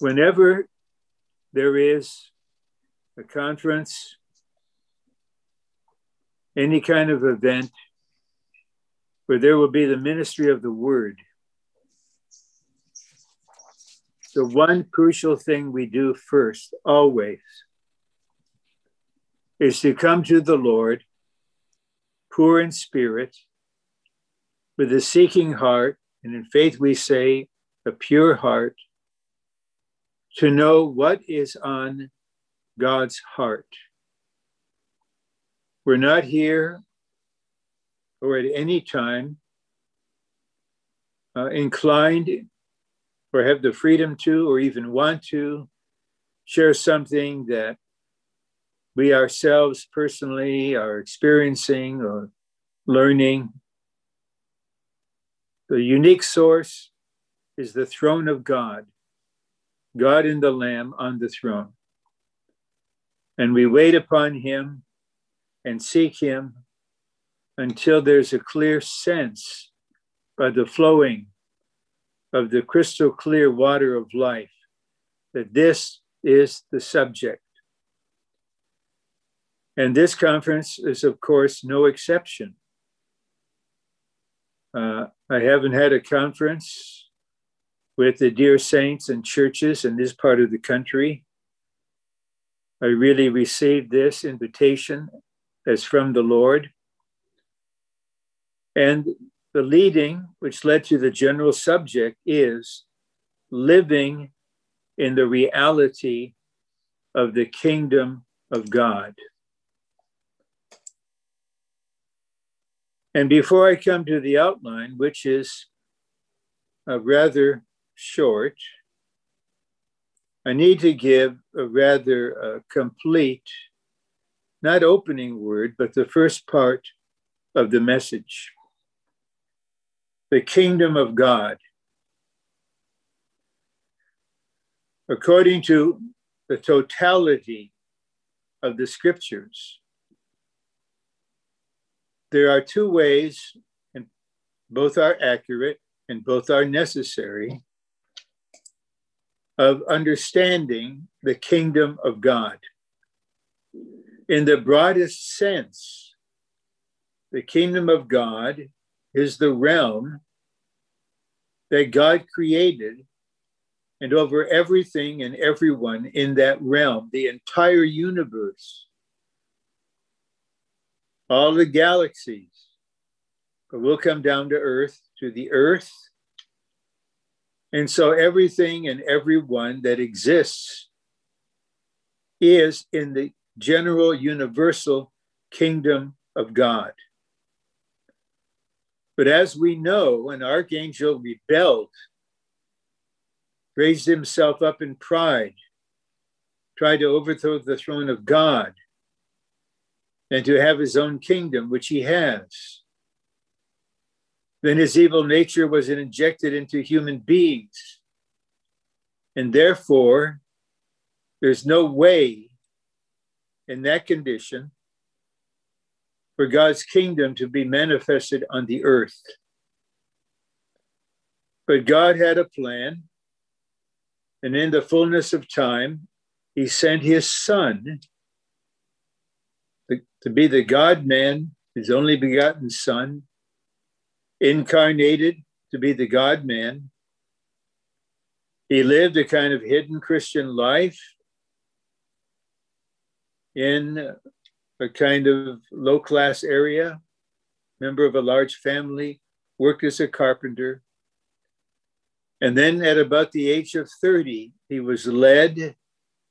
whenever there is a conference, any kind of event where there will be the ministry of the word, the one crucial thing we do first, always, is to come to the Lord, poor in spirit, with a seeking heart, and in faith we say, a pure heart, to know what is on God's heart. We're not here or at any time uh, inclined or have the freedom to or even want to share something that we ourselves personally are experiencing or learning. The unique source is the throne of God, God and the Lamb on the throne. And we wait upon him and seek him until there's a clear sense by the flowing of the crystal clear water of life that this is the subject. And this conference is, of course, no exception. Uh, I haven't had a conference with the dear saints and churches in this part of the country. I really received this invitation as from the Lord. And the leading, which led to the general subject, is living in the reality of the kingdom of God. And before I come to the outline, which is a rather short, I need to give a rather uh, complete, not opening word, but the first part of the message the kingdom of God. According to the totality of the scriptures, there are two ways, and both are accurate and both are necessary, of understanding the kingdom of God. In the broadest sense, the kingdom of God is the realm that God created, and over everything and everyone in that realm, the entire universe, all the galaxies. But we'll come down to earth, to the earth. And so everything and everyone that exists is in the general universal kingdom of God. But as we know, an archangel rebelled, raised himself up in pride, tried to overthrow the throne of God, and to have his own kingdom, which he has. Then his evil nature was injected into human beings. And therefore, there's no way in that condition for God's kingdom to be manifested on the earth. But God had a plan, and in the fullness of time, he sent his son to be the God man, his only begotten son, incarnated to be the God man. He lived a kind of hidden Christian life in a kind of low class area, member of a large family, worked as a carpenter. And then at about the age of 30, he was led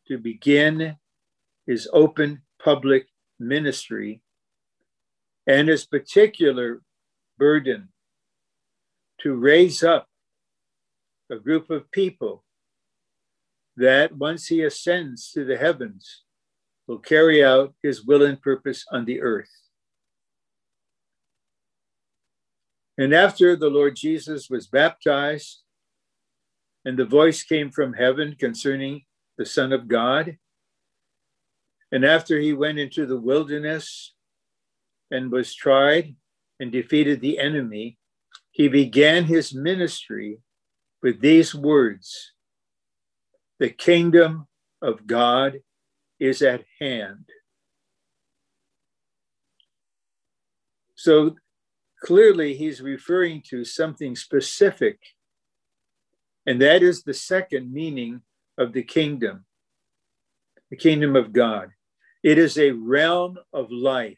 to begin his open public ministry and his particular burden to raise up a group of people that once he ascends to the heavens will carry out his will and purpose on the earth. And after the Lord Jesus was baptized, and the voice came from heaven concerning the Son of God, and after he went into the wilderness and was tried and defeated the enemy, he began his ministry with these words the kingdom of God is at hand. So clearly, he's referring to something specific, and that is the second meaning of the kingdom, the kingdom of God. It is a realm of life.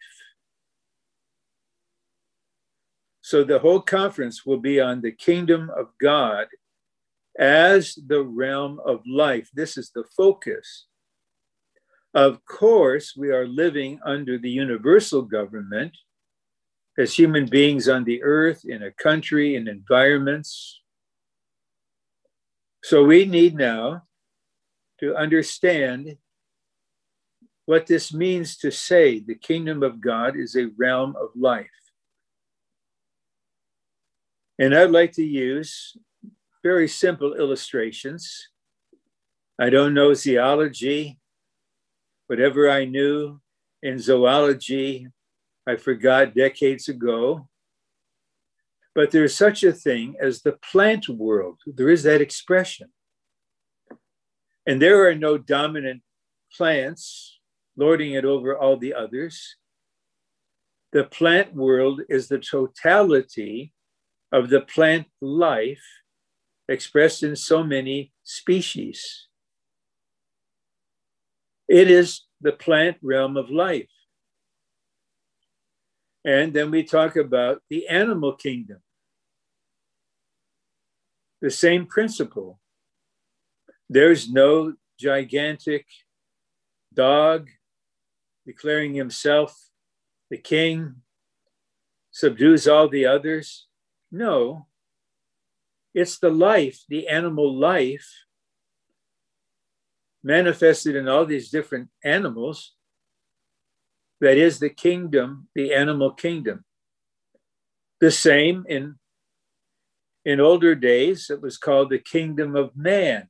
So the whole conference will be on the kingdom of God as the realm of life. This is the focus. Of course, we are living under the universal government as human beings on the earth, in a country, in environments. So we need now to understand what this means to say the kingdom of God is a realm of life. And I'd like to use very simple illustrations. I don't know zoology. Whatever I knew in zoology, I forgot decades ago. But there's such a thing as the plant world. There is that expression. And there are no dominant plants lording it over all the others. The plant world is the totality of the plant life expressed in so many species. It is the plant realm of life. And then we talk about the animal kingdom. The same principle. There's no gigantic dog declaring himself the king, subdues all the others. No, it's the life, the animal life, manifested in all these different animals, that is the kingdom, the animal kingdom. The same in, in older days, it was called the kingdom of man.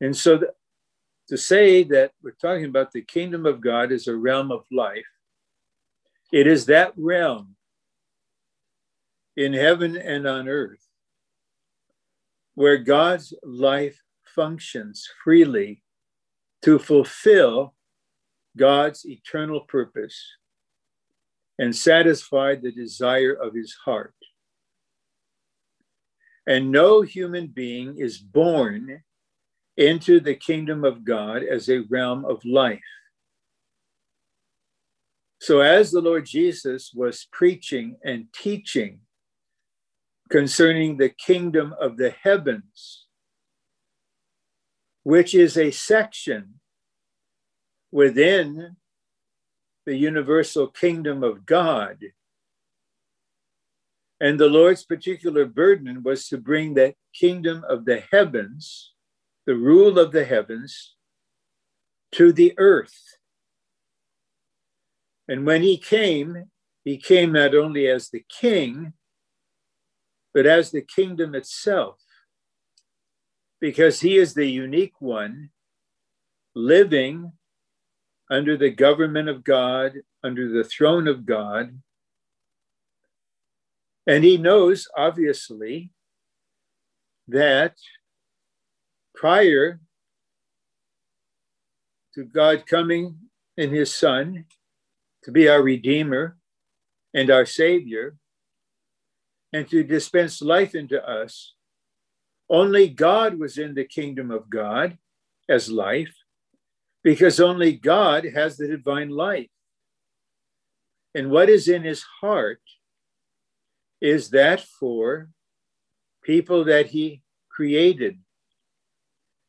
And so the, to say that we're talking about the kingdom of God as a realm of life, it is that realm in heaven and on earth where God's life functions freely to fulfill God's eternal purpose and satisfy the desire of his heart. And no human being is born into the kingdom of God as a realm of life. So, as the Lord Jesus was preaching and teaching concerning the kingdom of the heavens, which is a section within the universal kingdom of God. And the Lord's particular burden was to bring the kingdom of the heavens, the rule of the heavens, to the earth. And when he came, he came not only as the king, but as the kingdom itself, because he is the unique one living under the government of God, under the throne of God. And he knows, obviously, that prior to God coming in his Son to be our Redeemer and our Savior, and to dispense life into us, only God was in the kingdom of God as life, because only God has the divine life. And what is in his heart is that for people that he created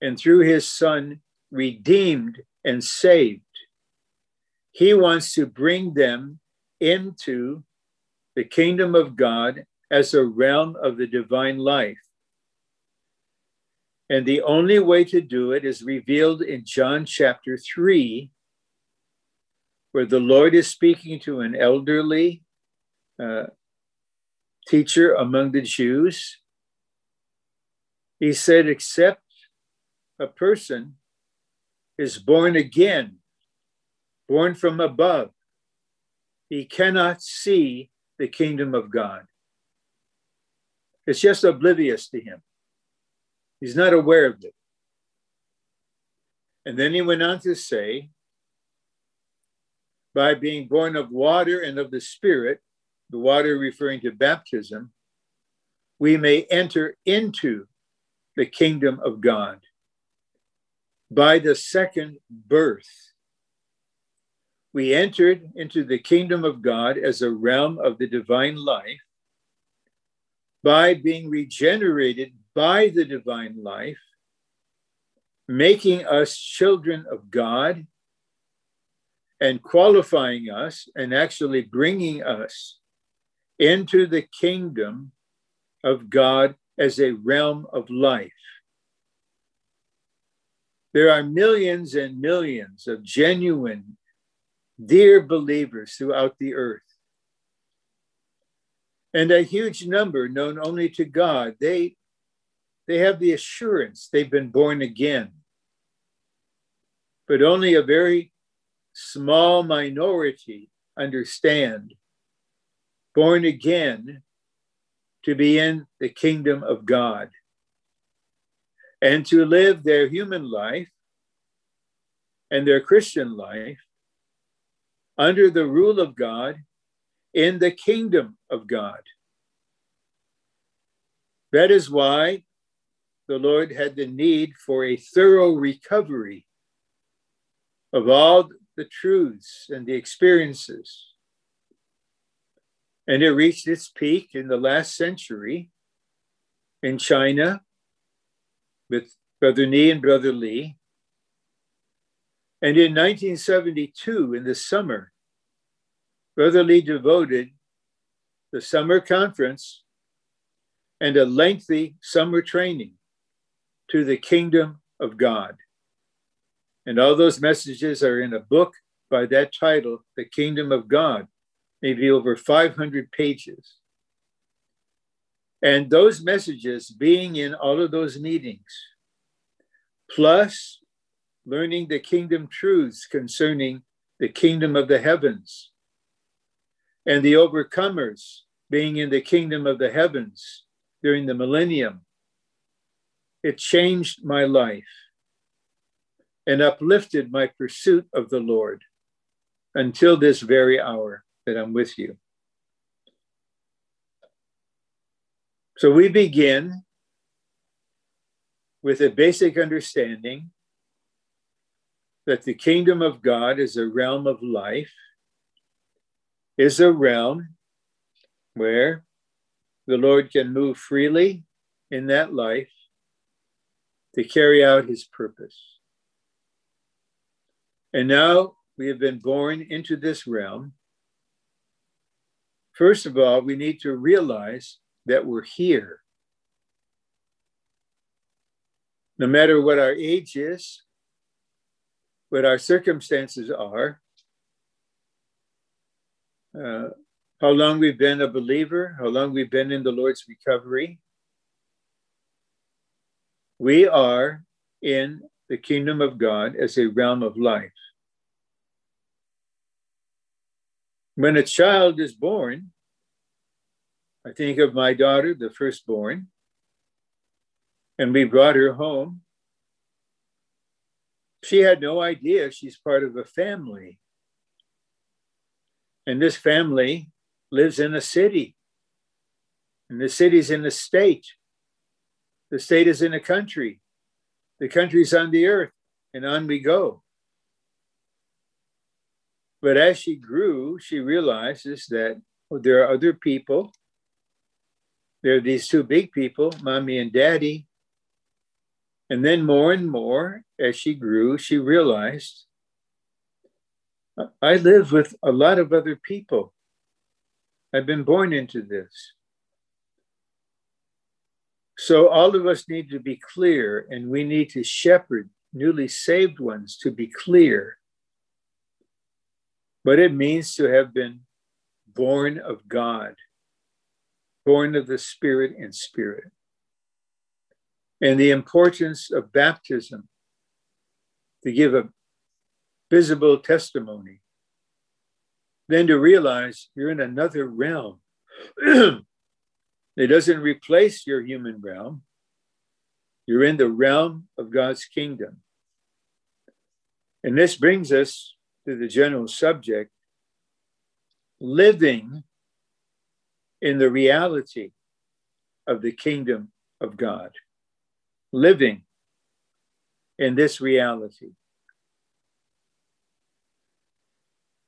and through his son redeemed and saved. He wants to bring them into the kingdom of God as a realm of the divine life. And the only way to do it is revealed in John chapter 3, where the Lord is speaking to an elderly uh, teacher among the Jews. He said, Except a person is born again, born from above, he cannot see the kingdom of God. It's just oblivious to him. He's not aware of it. And then he went on to say, by being born of water and of the Spirit, the water referring to baptism, we may enter into the kingdom of God by the second birth. We entered into the kingdom of God as a realm of the divine life by being regenerated by the divine life, making us children of God and qualifying us and actually bringing us into the kingdom of God as a realm of life. There are millions and millions of genuine, dear believers throughout the earth. And a huge number known only to God. They, they have the assurance they've been born again. But only a very small minority understand born again to be in the kingdom of God and to live their human life and their Christian life under the rule of God in the kingdom of God. That is why the Lord had the need for a thorough recovery of all the truths and the experiences. And it reached its peak in the last century in China with Brother Nee and Brother Lee. And in 1972, in the summer, Brother Lee devoted the summer conference and a lengthy summer training to the kingdom of God. And all those messages are in a book by that title, The Kingdom of God, maybe over 500 pages. And those messages being in all of those meetings, plus learning the kingdom truths concerning the kingdom of the heavens, and the overcomers being in the kingdom of the heavens during the millennium, it changed my life and uplifted my pursuit of the Lord until this very hour that I'm with you. So we begin with a basic understanding that the kingdom of God is a realm of life, is a realm where the Lord can move freely in that life to carry out his purpose. And now we have been born into this realm. First of all, we need to realize that we're here. No matter what our age is, what our circumstances are, uh, how long we've been a believer, how long we've been in the Lord's recovery, we are in the kingdom of God as a realm of life. When a child is born, I think of my daughter, the firstborn, and we brought her home. She had no idea she's part of a family. And this family lives in a city, and the city's in a state. The state is in a country. The country's on the earth, and on we go. But as she grew, she realizes that well, there are other people. There are these two big people, mommy and daddy. And then more and more, as she grew, she realized I live with a lot of other people. I've been born into this. So all of us need to be clear, and we need to shepherd newly saved ones to be clear but it means to have been born of God, born of the Spirit and Spirit. And the importance of baptism to give a visible testimony. Then to realize you're in another realm. it doesn't replace your human realm, You're in the realm of God's kingdom. And this brings us to the general subject living in the reality of the kingdom of God. Living in this reality.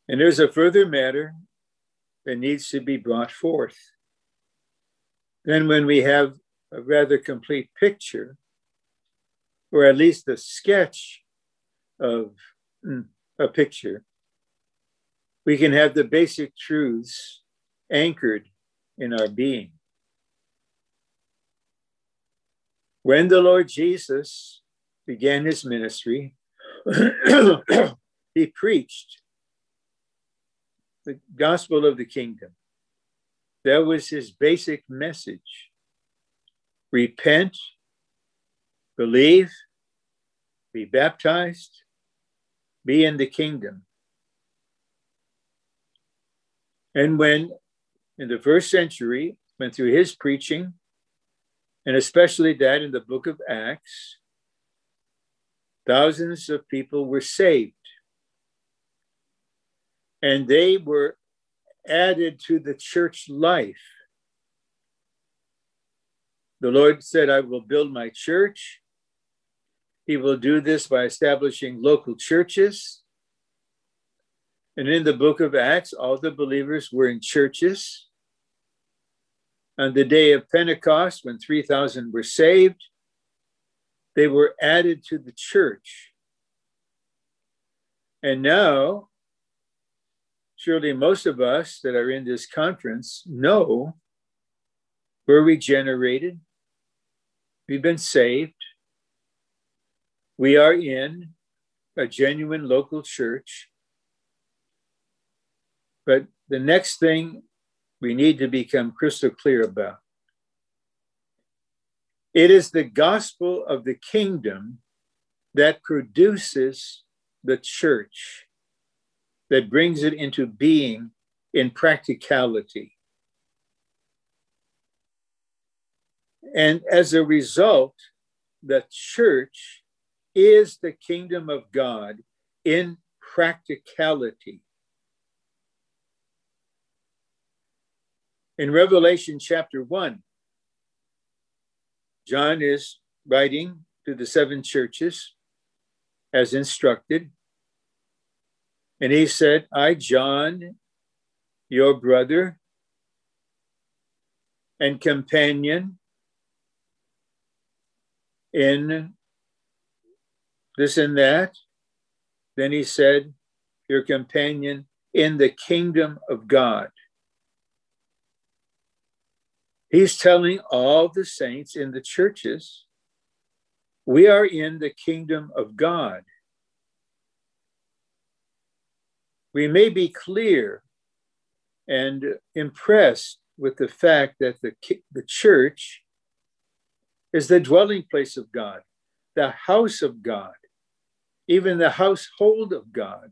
And there's a further matter that needs to be brought forth. Then, when we have a rather complete picture, or at least a sketch of mm, a picture, we can have the basic truths anchored in our being. When the Lord Jesus began his ministry, he preached the gospel of the kingdom. That was his basic message. Repent, believe, be baptized, be in the kingdom. And when in the first century, went through his preaching, and especially that in the book of Acts, thousands of people were saved and they were added to the church life. The Lord said, I will build my church. He will do this by establishing local churches. And in the book of Acts, all the believers were in churches. On the day of Pentecost, when 3,000 were saved, they were added to the church. And now surely most of us that are in this conference know we're regenerated, we've been saved, we are in a genuine local church. But the next thing we need to become crystal clear about it is the gospel of the kingdom that produces the church that brings it into being in practicality. And as a result, the church is the kingdom of God in practicality. In Revelation chapter 1, John is writing to the seven churches as instructed. And he said, I, John, your brother and companion in this and that. Then he said, Your companion in the kingdom of God. He's telling all the saints in the churches, we are in the kingdom of God. We may be clear and impressed with the fact that the, the church is the dwelling place of God, the house of God, even the household of God.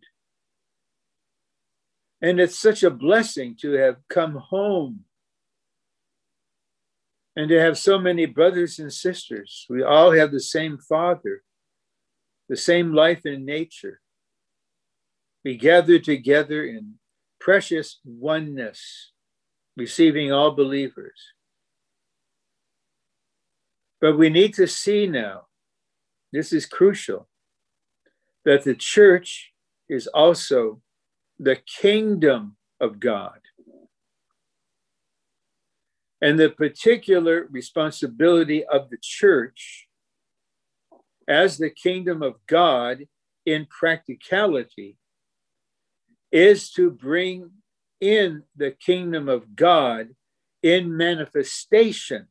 And it's such a blessing to have come home and to have so many brothers and sisters. We all have the same Father, the same life and nature we gather together in precious oneness, receiving all believers. But we need to see now, this is crucial, that the church is also the kingdom of God. And the particular responsibility of the church as the kingdom of God in practicality is to bring in the kingdom of God in manifestation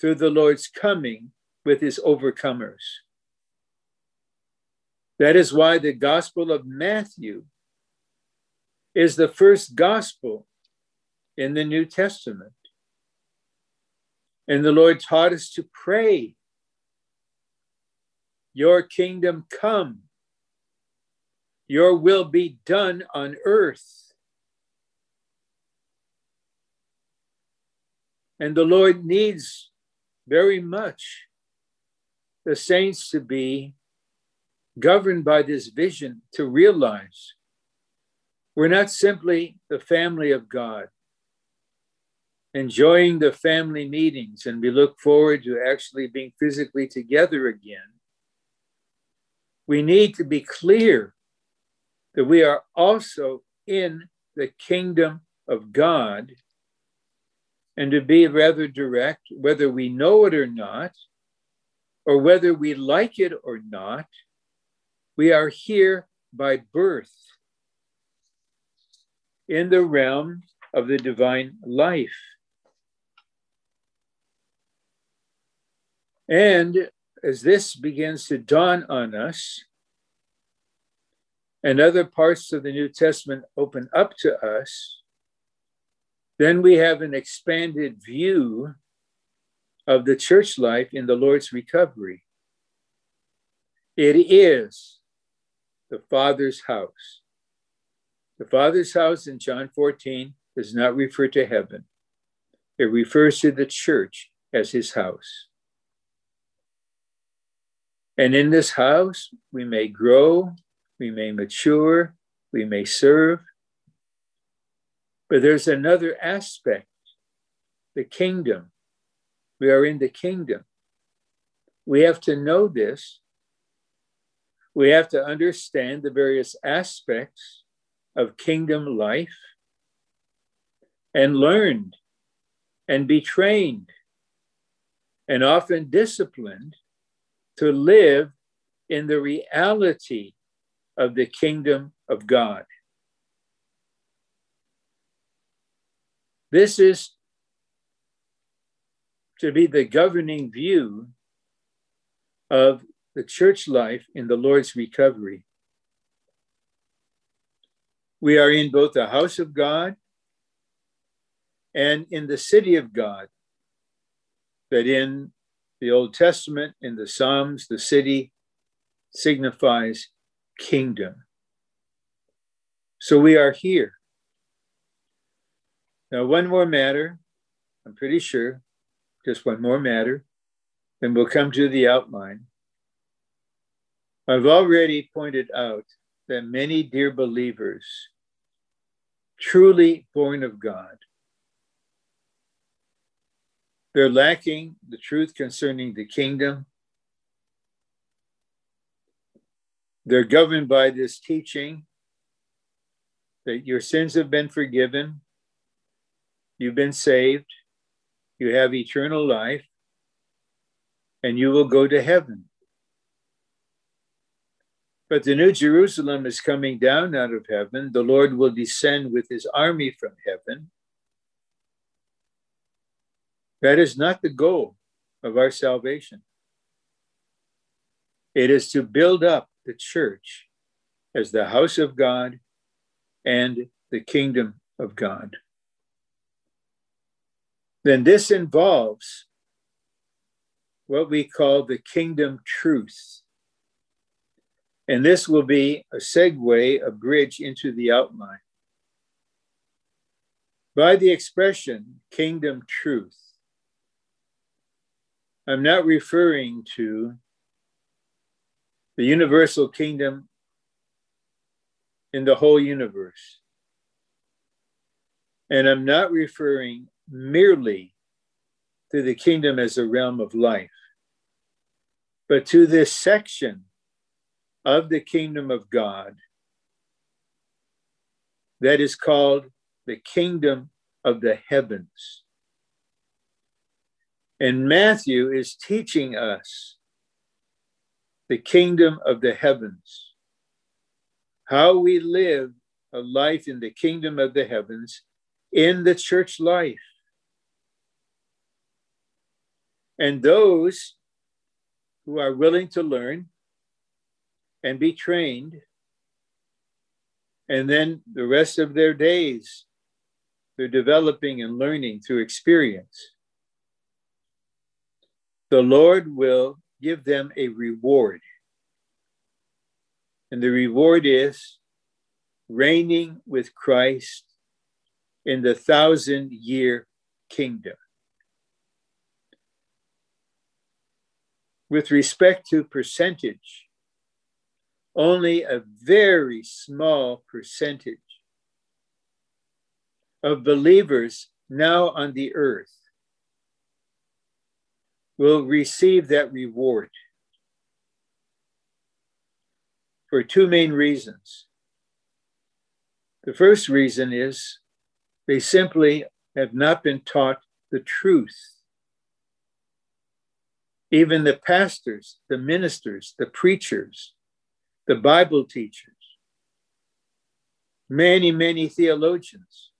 through the Lord's coming with his overcomers. That is why the Gospel of Matthew is the first gospel in the New Testament. And the Lord taught us to pray, Your kingdom come, your will be done on earth. And the Lord needs very much the saints to be governed by this vision to realize we're not simply the family of God, enjoying the family meetings, and we look forward to actually being physically together again. We need to be clear that we are also in the kingdom of God and to be rather direct, whether we know it or not, or whether we like it or not, we are here by birth in the realm of the divine life. And as this begins to dawn on us, and other parts of the New Testament open up to us, then we have an expanded view of the church life in the Lord's recovery. It is the Father's house. The Father's house in John 14 does not refer to heaven, it refers to the church as his house. And in this house, we may grow, we may mature, we may serve. But there's another aspect the kingdom. We are in the kingdom. We have to know this. We have to understand the various aspects of kingdom life and learned and be trained and often disciplined to live in the reality of the kingdom of God. This is to be the governing view of the church life in the Lord's recovery. We are in both the house of God and in the city of God. That in the Old Testament, in the Psalms, the city signifies kingdom. So we are here. Now, one more matter, I'm pretty sure, just one more matter, then we'll come to the outline. I've already pointed out that many dear believers, truly born of God, they're lacking the truth concerning the kingdom They're governed by this teaching that your sins have been forgiven, you've been saved, you have eternal life, and you will go to heaven. But the New Jerusalem is coming down out of heaven. The Lord will descend with his army from heaven. That is not the goal of our salvation. It is to build up the church as the house of God and the kingdom of God. Then this involves what we call the kingdom truth. And this will be a segue, a bridge into the outline. By the expression kingdom truth, I'm not referring to the universal kingdom in the whole universe. And I'm not referring merely to the kingdom as a realm of life, but to this section of the kingdom of God that is called the kingdom of the heavens. And Matthew is teaching us the kingdom of the heavens. How we live a life in the kingdom of the heavens in the church life. And those who are willing to learn and be trained, and then the rest of their days, they're developing and learning through experience. The Lord will give them a reward. And the reward is reigning with Christ in the thousand year kingdom. with respect to percentage, only a very small percentage of believers now on the earth will receive that reward for two main reasons. The first reason is they simply have not been taught the truth. Even the pastors, the ministers, the preachers, the Bible teachers, many, many theologians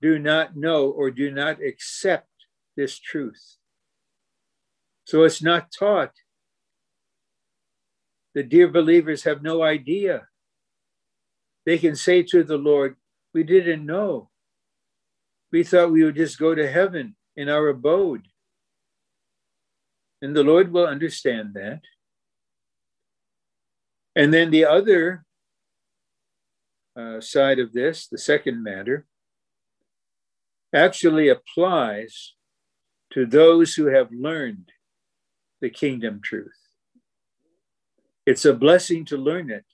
do not know or do not accept this truth. So it's not taught. The dear believers have no idea. They can say to the Lord, We didn't know. We thought we would just go to heaven in our abode. And the Lord will understand that. And then the other uh, side of this, the second matter, actually applies to those who have learned the kingdom truth. It's a blessing to learn it,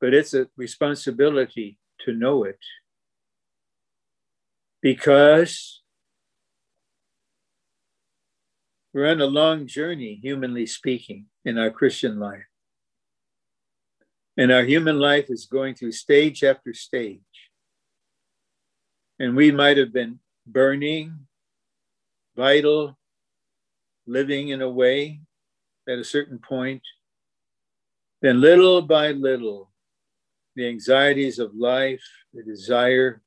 but it's a responsibility to know it because we're on a long journey, humanly speaking, in our Christian life. And our human life is going through stage after stage. And we might have been burning, vital, living in a way at a certain point. Then, little by little, the anxieties of life, the desire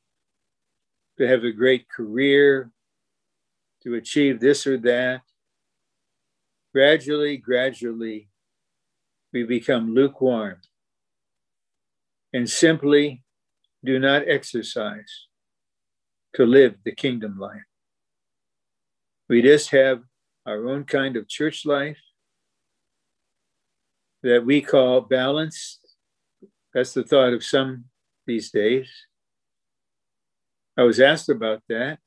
to have a great career, to achieve this or that, gradually, gradually, we become lukewarm and simply do not exercise to live the kingdom life. We just have our own kind of church life that we call balanced. That's the thought of some these days. I was asked about that.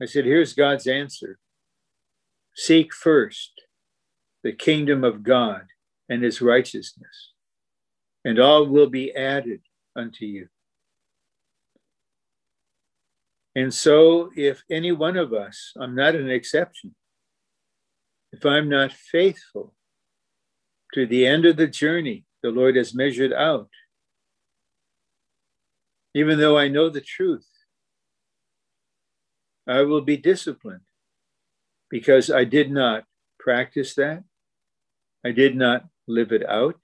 I said, here's God's answer Seek first the kingdom of God and his righteousness, and all will be added unto you. And so, if any one of us, I'm not an exception, if I'm not faithful to the end of the journey the Lord has measured out, even though I know the truth, I will be disciplined because I did not practice that. I did not live it out.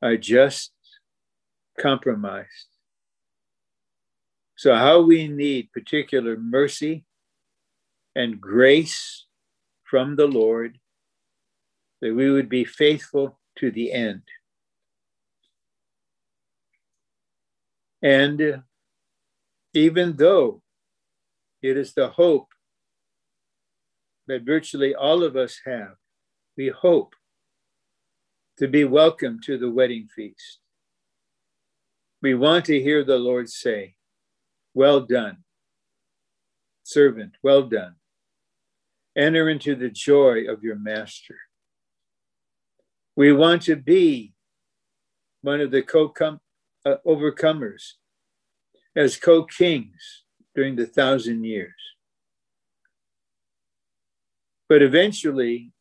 I just compromised. So, how we need particular mercy and grace from the Lord that we would be faithful to the end. And even though it is the hope that virtually all of us have, we hope to be welcome to the wedding feast. We want to hear the Lord say, well done. Servant, well done. Enter into the joy of your master. We want to be one of the co uh, overcomers as co kings during the thousand years. But eventually,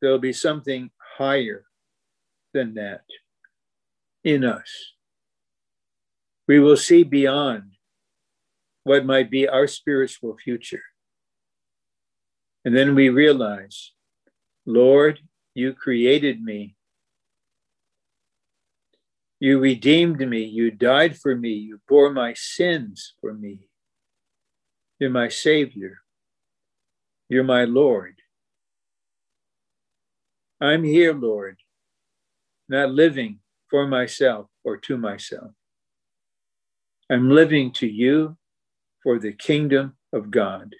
there'll be something higher than that in us. We will see beyond what might be our spiritual future. And then we realize, Lord, you created me. You redeemed me. You died for me. You bore my sins for me. You're my Savior. You're my Lord. I'm here, Lord, not living for myself or to myself. I'm living to you for the kingdom of God.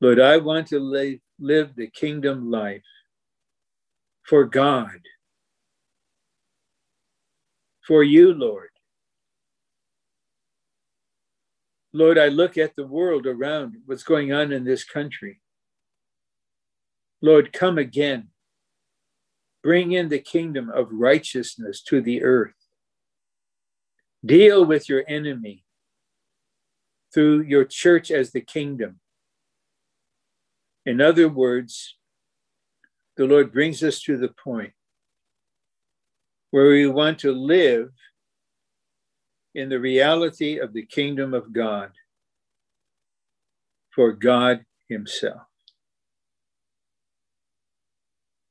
Lord, I want to live, live the kingdom life for God, for you, Lord. Lord, I look at the world around, what's going on in this country. Lord, come again. Bring in the kingdom of righteousness to the earth. Deal with your enemy through your church as the kingdom. In other words, the Lord brings us to the point where we want to live in the reality of the kingdom of God for God Himself.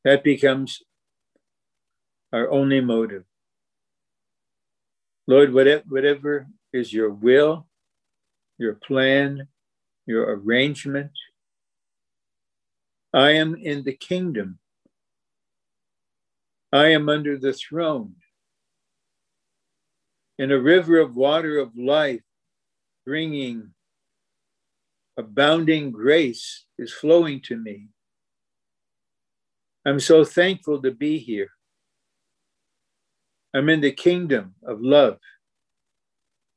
That becomes our only motive. Lord, whatever is your will, your plan, your arrangement, I am in the kingdom. I am under the throne. In a river of water of life, bringing abounding grace is flowing to me. I'm so thankful to be here. I'm in the kingdom of love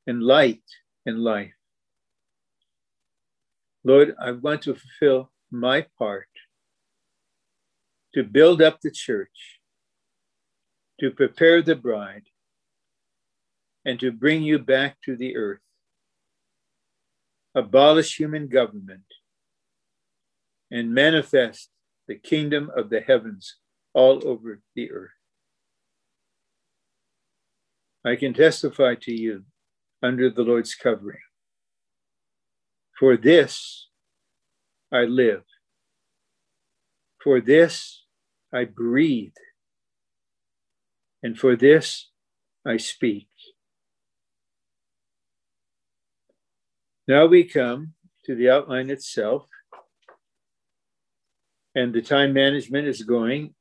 and light and life. Lord, I want to fulfill my part to build up the church, to prepare the bride, and to bring you back to the earth. Abolish human government and manifest the kingdom of the heavens all over the earth. I can testify to you under the Lord's covering. For this I live. For this I breathe. And for this I speak. Now we come to the outline itself. And the time management is going,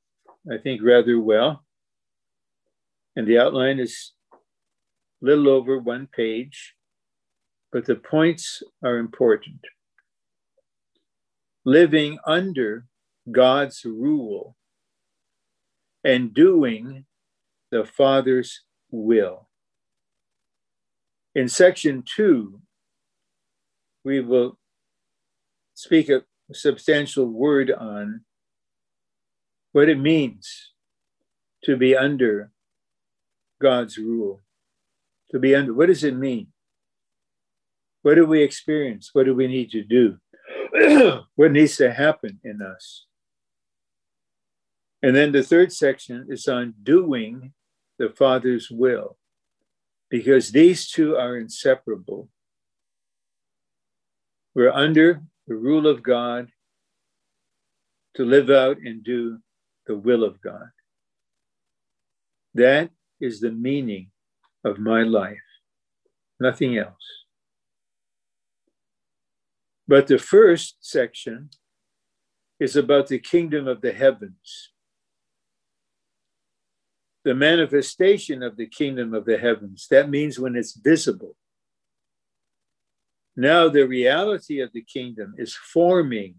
I think, rather well. And the outline is little over one page, but the points are important. Living under God's rule and doing the Father's will. In section two, we will speak a substantial word on what it means to be under God's rule to be under. What does it mean? What do we experience? What do we need to do? what needs to happen in us? And then the third section is on doing the Father's will, because these two are inseparable. We're under the rule of God to live out and do the will of God. That is the meaning of my life, nothing else. But the first section is about the kingdom of the heavens, the manifestation of the kingdom of the heavens. That means when it's visible. Now, the reality of the kingdom is forming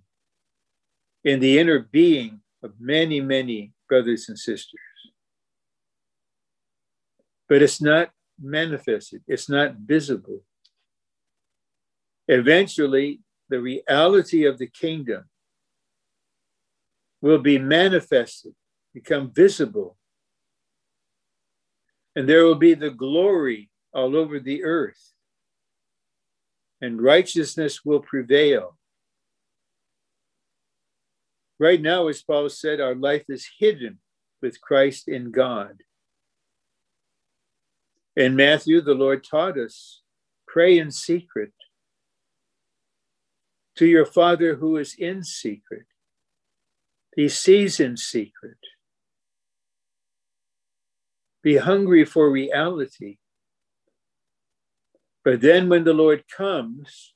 in the inner being of many, many brothers and sisters but it's not manifested, it's not visible. Eventually, the reality of the kingdom will be manifested, become visible. And there will be the glory all over the earth, and righteousness will prevail. Right now, as Paul said, our life is hidden with Christ in God. In Matthew, the Lord taught us pray in secret to your Father who is in secret. He sees in secret. Be hungry for reality. But then, when the Lord comes,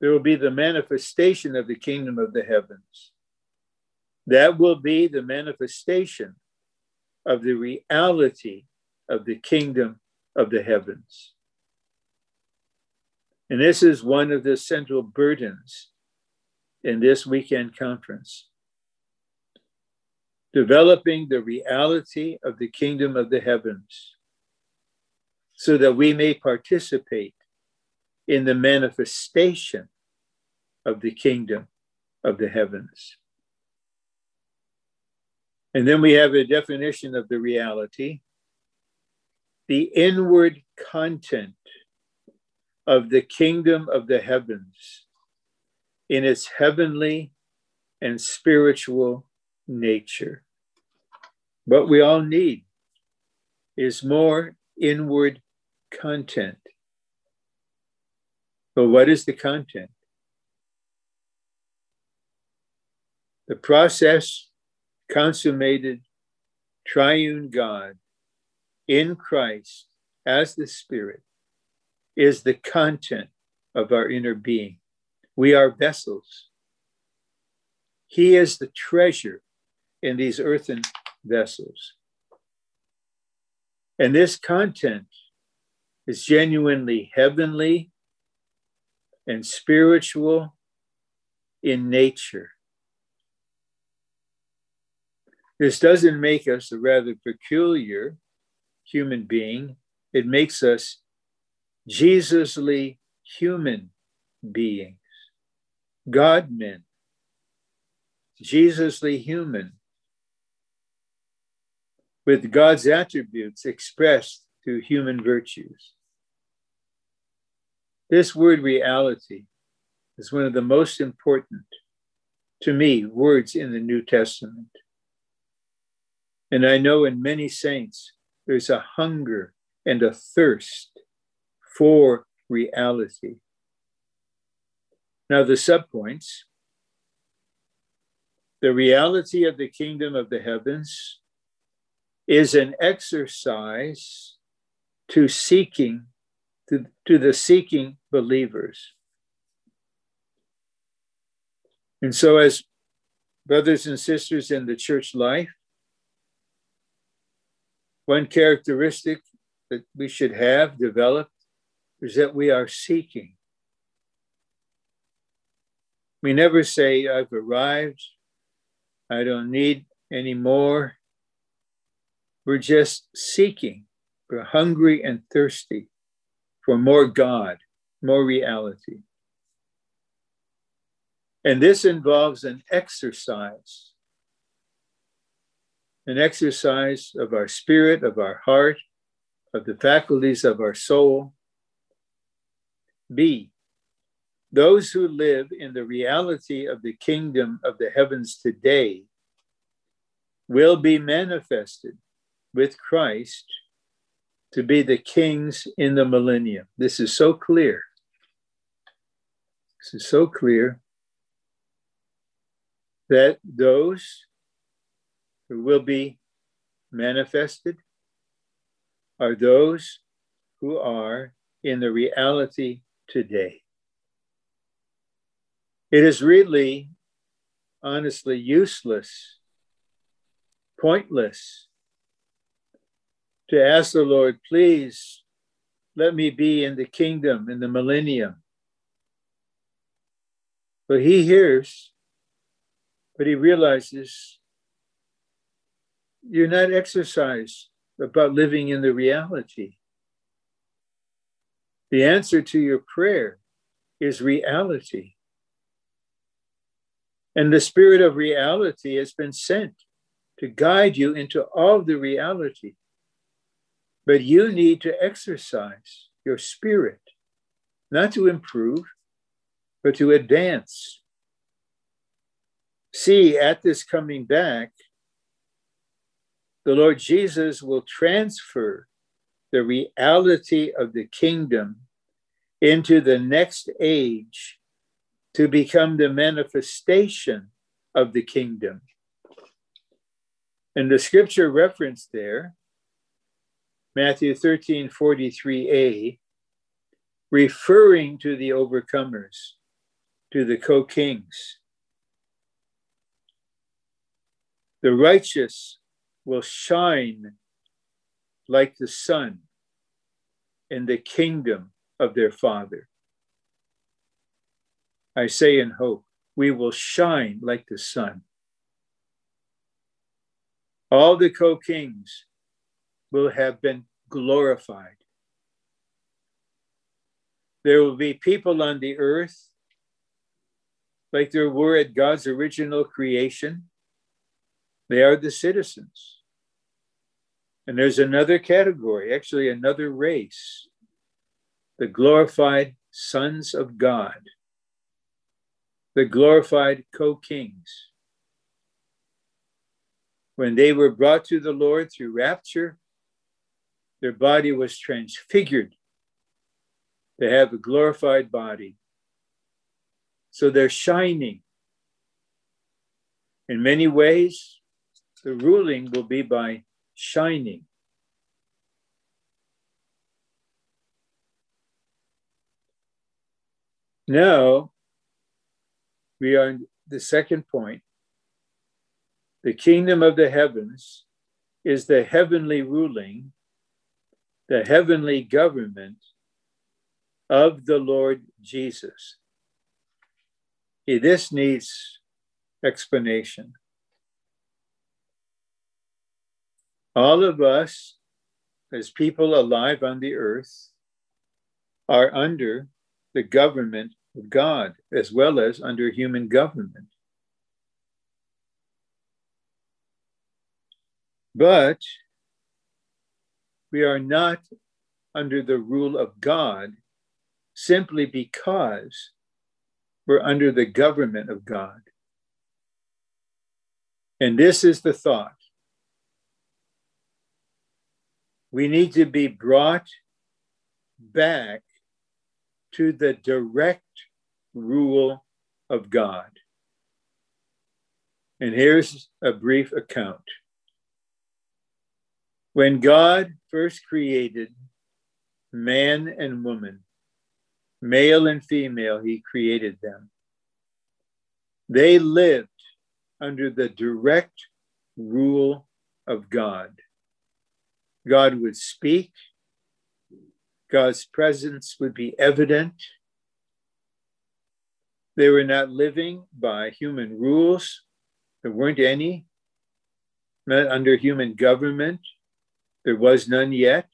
there will be the manifestation of the kingdom of the heavens. That will be the manifestation of the reality of the kingdom of the heavens. And this is one of the central burdens in this weekend conference. Developing the reality of the kingdom of the heavens so that we may participate in the manifestation of the kingdom of the heavens. And then we have a definition of the reality the inward content of the kingdom of the heavens in its heavenly and spiritual nature. What we all need is more inward content. But what is the content? The process consummated triune God in Christ as the Spirit is the content of our inner being. We are vessels. He is the treasure in these earthen vessels. And this content is genuinely heavenly and spiritual in nature. This doesn't make us a rather peculiar human being, it makes us Jesusly human beings, God men, Jesusly human, with God's attributes expressed through human virtues. This word reality is one of the most important, to me, words in the New Testament. And I know in many saints, there's a hunger and a thirst for reality. Now, the subpoints the reality of the kingdom of the heavens is an exercise to seeking, to, to the seeking believers. And so, as brothers and sisters in the church life, one characteristic that we should have developed is that we are seeking. We never say, I've arrived, I don't need any more. We're just seeking. We're hungry and thirsty for more God, more reality. And this involves an exercise an exercise of our spirit, of our heart, of the faculties of our soul. B, those who live in the reality of the kingdom of the heavens today will be manifested with Christ to be the kings in the millennium. This is so clear. This is so clear that those who will be manifested are those who are in the reality today. It is really, honestly, useless, pointless to ask the Lord, please let me be in the kingdom in the millennium. But he hears, but he realizes you're not exercised about living in the reality. The answer to your prayer is reality. And the spirit of reality has been sent to guide you into all the reality. But you need to exercise your spirit, not to improve, but to advance. See, at this coming back, the Lord Jesus will transfer the reality of the kingdom into the next age to become the manifestation of the kingdom. And the scripture reference there, Matthew 13 43a, referring to the overcomers, to the co kings. The righteous will shine like the sun in the kingdom of their Father. I say in hope, we will shine like the sun. All the co kings will have been glorified. There will be people on the earth like there were at God's original creation. They are the citizens. And there's another category, actually, another race the glorified sons of God, the glorified co kings. When they were brought to the Lord through rapture, their body was transfigured They have a glorified body. So they're shining. In many ways, the ruling will be by shining. Now, we are the second point. The kingdom of the heavens is the heavenly ruling, the heavenly government of the Lord Jesus. This needs explanation. All of us, as people alive on the earth, are under the government of God as well as under human government. But we are not under the rule of God simply because we're under the government of God. And this is the thought. We need to be brought back to the direct rule of God. And here's a brief account. When God first created man and woman, male and female, he created them. They lived under the direct rule of God. God would speak, God's presence would be evident. They were not living by human rules, there weren't any. Not under human government, there was none yet.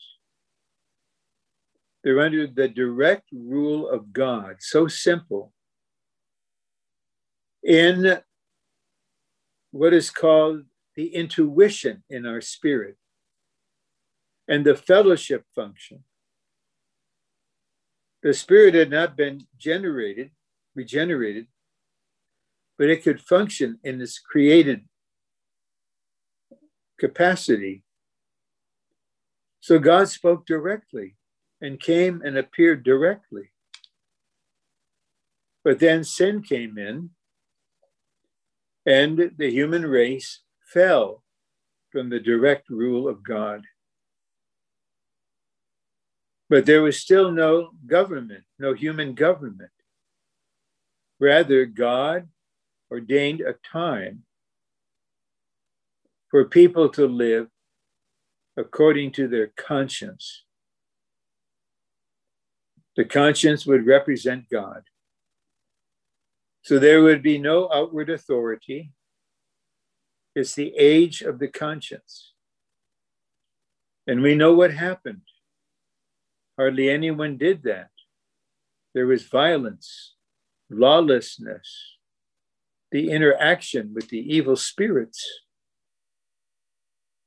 They're under the direct rule of God. So simple. In what is called the intuition in our spirit and the fellowship function. The spirit had not been generated, regenerated, but it could function in its created capacity. So God spoke directly and came and appeared directly. But then sin came in, and the human race fell from the direct rule of God. But there was still no government, no human government. Rather, God ordained a time for people to live according to their conscience. The conscience would represent God. So there would be no outward authority. It's the age of the conscience. And we know what happened. Hardly anyone did that. There was violence, lawlessness, the interaction with the evil spirits.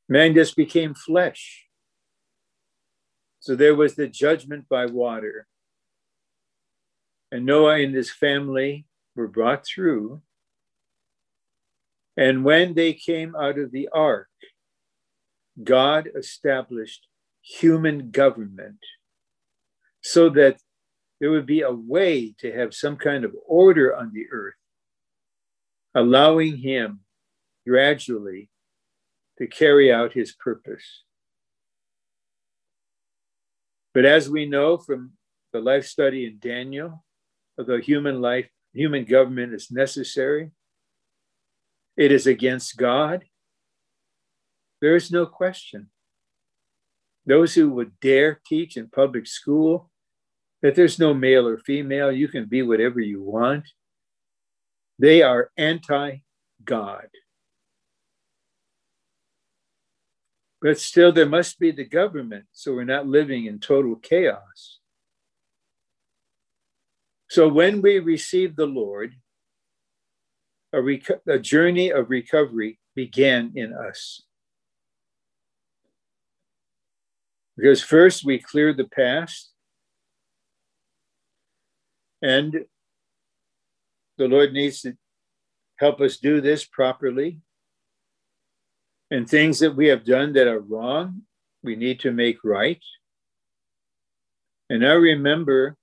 Man just became flesh. So there was the judgment by water. And Noah and his family were brought through. And when they came out of the ark, God established human government so that there would be a way to have some kind of order on the earth, allowing him gradually to carry out his purpose. But as we know from the life study in Daniel, although human life, human government is necessary, it is against God. There is no question. Those who would dare teach in public school that there's no male or female, you can be whatever you want, they are anti God. But still, there must be the government, so we're not living in total chaos. So when we receive the Lord, a, reco- a journey of recovery began in us. Because first we cleared the past, and the Lord needs to help us do this properly. And things that we have done that are wrong, we need to make right. And I remember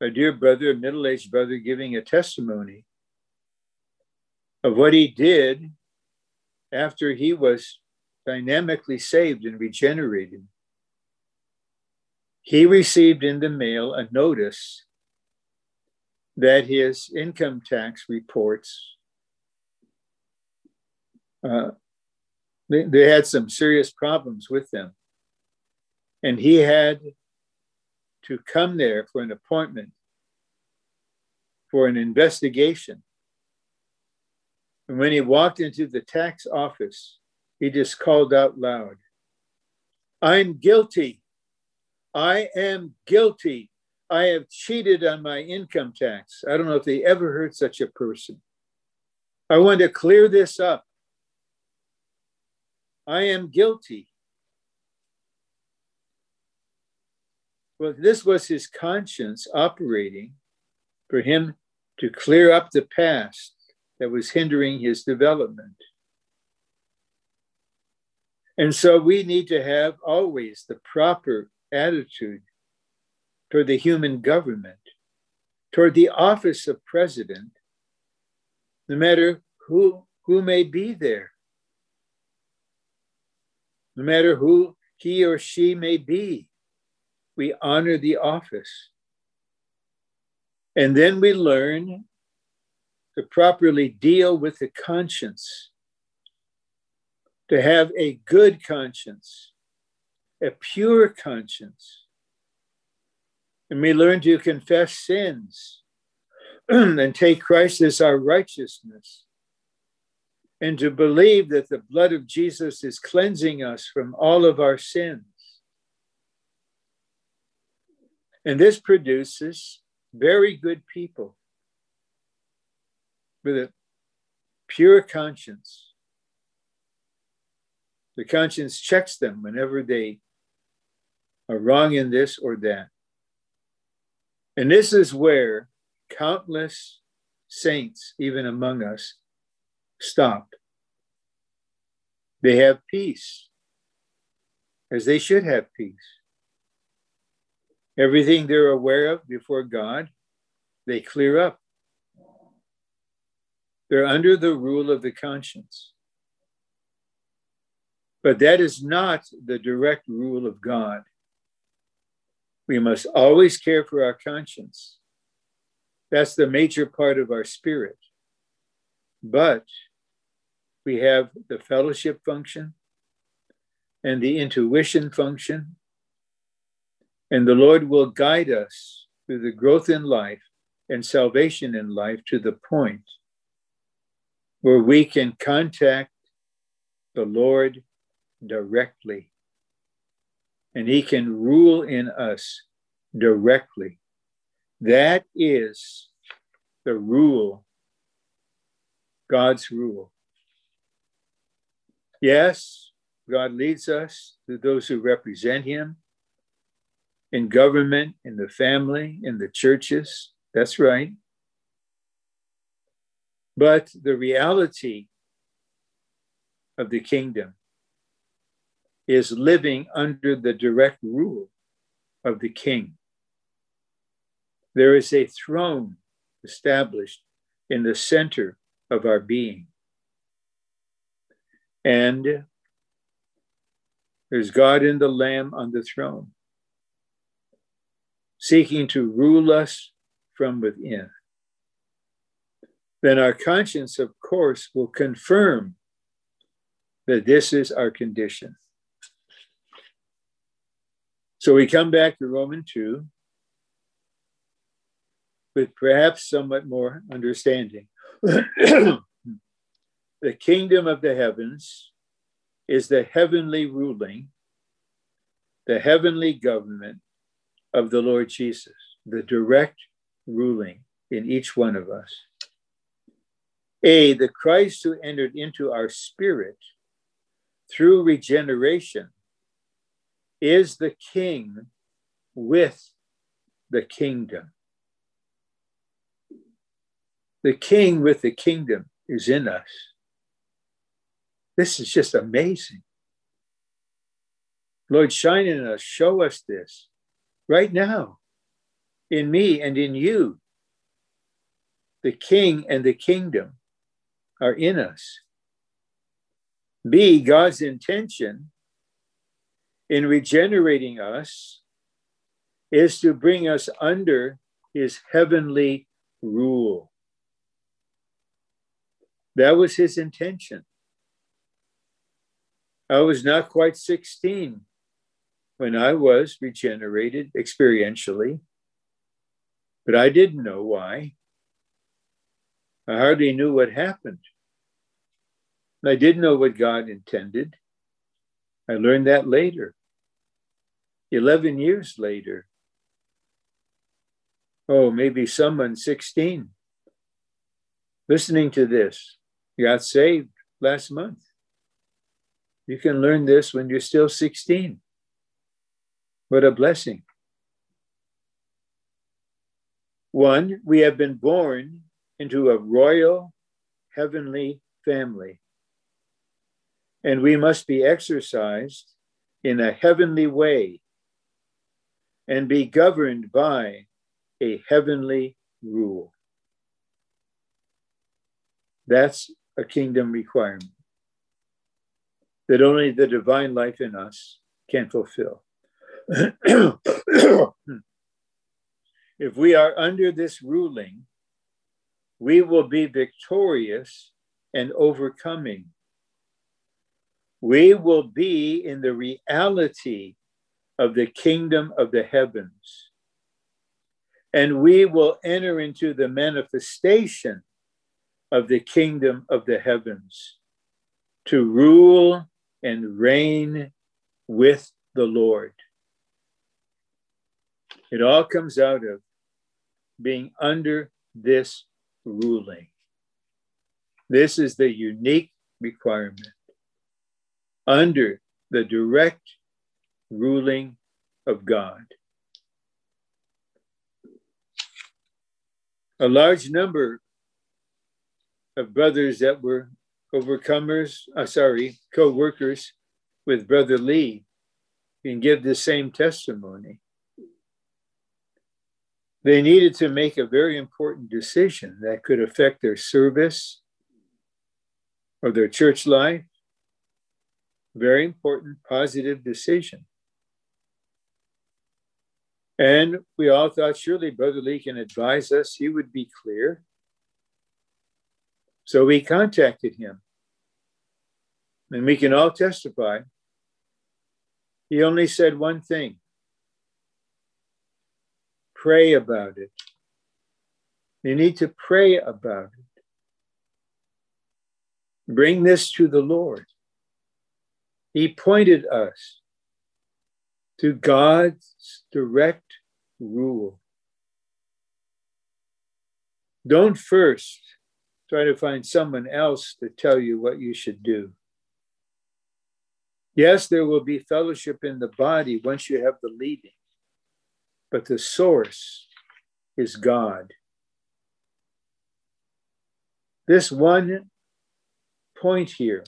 a dear brother, a middle aged brother, giving a testimony of what he did after he was dynamically saved and regenerated. He received in the mail a notice that his income tax reports uh, they, they had some serious problems with them and he had to come there for an appointment for an investigation and when he walked into the tax office, he just called out loud, I'm guilty. I am guilty. I have cheated on my income tax. I don't know if they ever heard such a person. I want to clear this up. I am guilty. Well, this was his conscience operating for him to clear up the past that was hindering his development. And so we need to have always the proper attitude toward the human government, toward the office of president, no matter who, who may be there, no matter who he or she may be. We honor the office. And then we learn to properly deal with the conscience, to have a good conscience, a pure conscience. And we learn to confess sins and take Christ as our righteousness, and to believe that the blood of Jesus is cleansing us from all of our sins. And this produces very good people with a pure conscience. The conscience checks them whenever they are wrong in this or that. And this is where countless saints, even among us, stop. They have peace, as they should have peace. Everything they're aware of before God, they clear up. They're under the rule of the conscience. But that is not the direct rule of God. We must always care for our conscience. That's the major part of our spirit. But we have the fellowship function and the intuition function. And the Lord will guide us through the growth in life and salvation in life to the point where we can contact the Lord directly and He can rule in us directly. That is the rule, God's rule. Yes, God leads us to those who represent Him in government, in the family, in the churches. That's right. But the reality of the kingdom is living under the direct rule of the king. There is a throne established in the center of our being. And there's God and the Lamb on the throne, seeking to rule us from within then our conscience, of course, will confirm that this is our condition. So we come back to Roman 2 with perhaps somewhat more understanding. the kingdom of the heavens is the heavenly ruling, the heavenly government of the Lord Jesus, the direct ruling in each one of us. A, the Christ who entered into our spirit through regeneration is the king with the kingdom. The king with the kingdom is in us. This is just amazing. Lord, shine in us, show us this right now in me and in you. The king and the kingdom are in us. B, God's intention in regenerating us is to bring us under his heavenly rule. That was his intention. I was not quite 16 when I was regenerated experientially, but I didn't know why. I hardly knew what happened. I didn't know what God intended. I learned that later, 11 years later. Oh, maybe someone 16 listening to this got saved last month. You can learn this when you're still 16. What a blessing. One, we have been born into a royal heavenly family, and we must be exercised in a heavenly way and be governed by a heavenly rule. That's a kingdom requirement that only the divine life in us can fulfill. if we are under this ruling, we will be victorious and overcoming. We will be in the reality of the kingdom of the heavens. And we will enter into the manifestation of the kingdom of the heavens to rule and reign with the Lord. It all comes out of being under this ruling. This is the unique requirement. Under the direct ruling of God. A large number of brothers that were overcomers, uh, sorry, co workers with Brother Lee can give the same testimony. They needed to make a very important decision that could affect their service or their church life. Very important, positive decision. And we all thought surely Brother Lee can advise us, he would be clear. So we contacted him. And we can all testify. He only said one thing pray about it. You need to pray about it. Bring this to the Lord. He pointed us to God's direct rule. Don't first try to find someone else to tell you what you should do. Yes, there will be fellowship in the body once you have the leading, but the source is God. This one point here,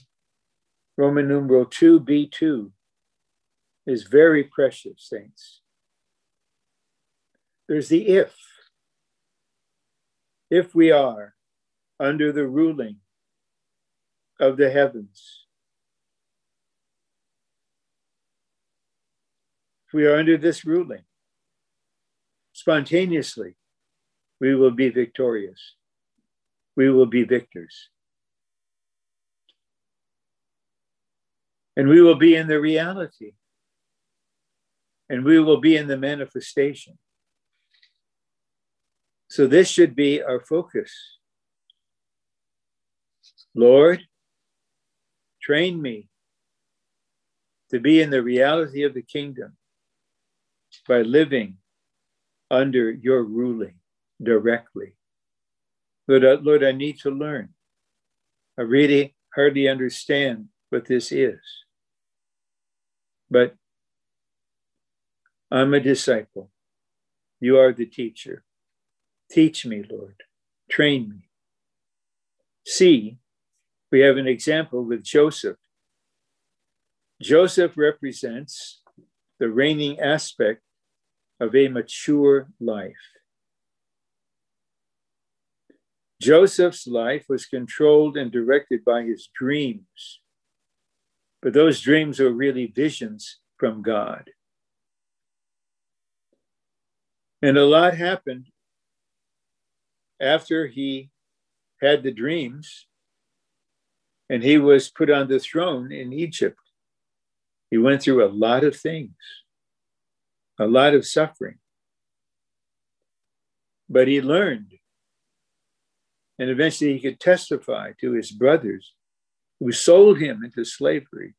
Roman numeral 2b2, is very precious, saints. There's the if. If we are under the ruling of the heavens, if we are under this ruling, spontaneously, we will be victorious. We will be victors. And we will be in the reality. And we will be in the manifestation. So, this should be our focus. Lord, train me to be in the reality of the kingdom by living under your ruling. directly. Lord, uh, Lord, I need to learn. I really hardly understand what this is. But I'm a disciple. You are the teacher. Teach me, Lord. Train me. See, we have an example with Joseph. Joseph represents the reigning aspect of a mature life. Joseph's life was controlled and directed by his dreams, but those dreams were really visions from God. And a lot happened after he had the dreams and he was put on the throne in Egypt. He went through a lot of things, a lot of suffering. But he learned. And eventually he could testify to his brothers who sold him into slavery.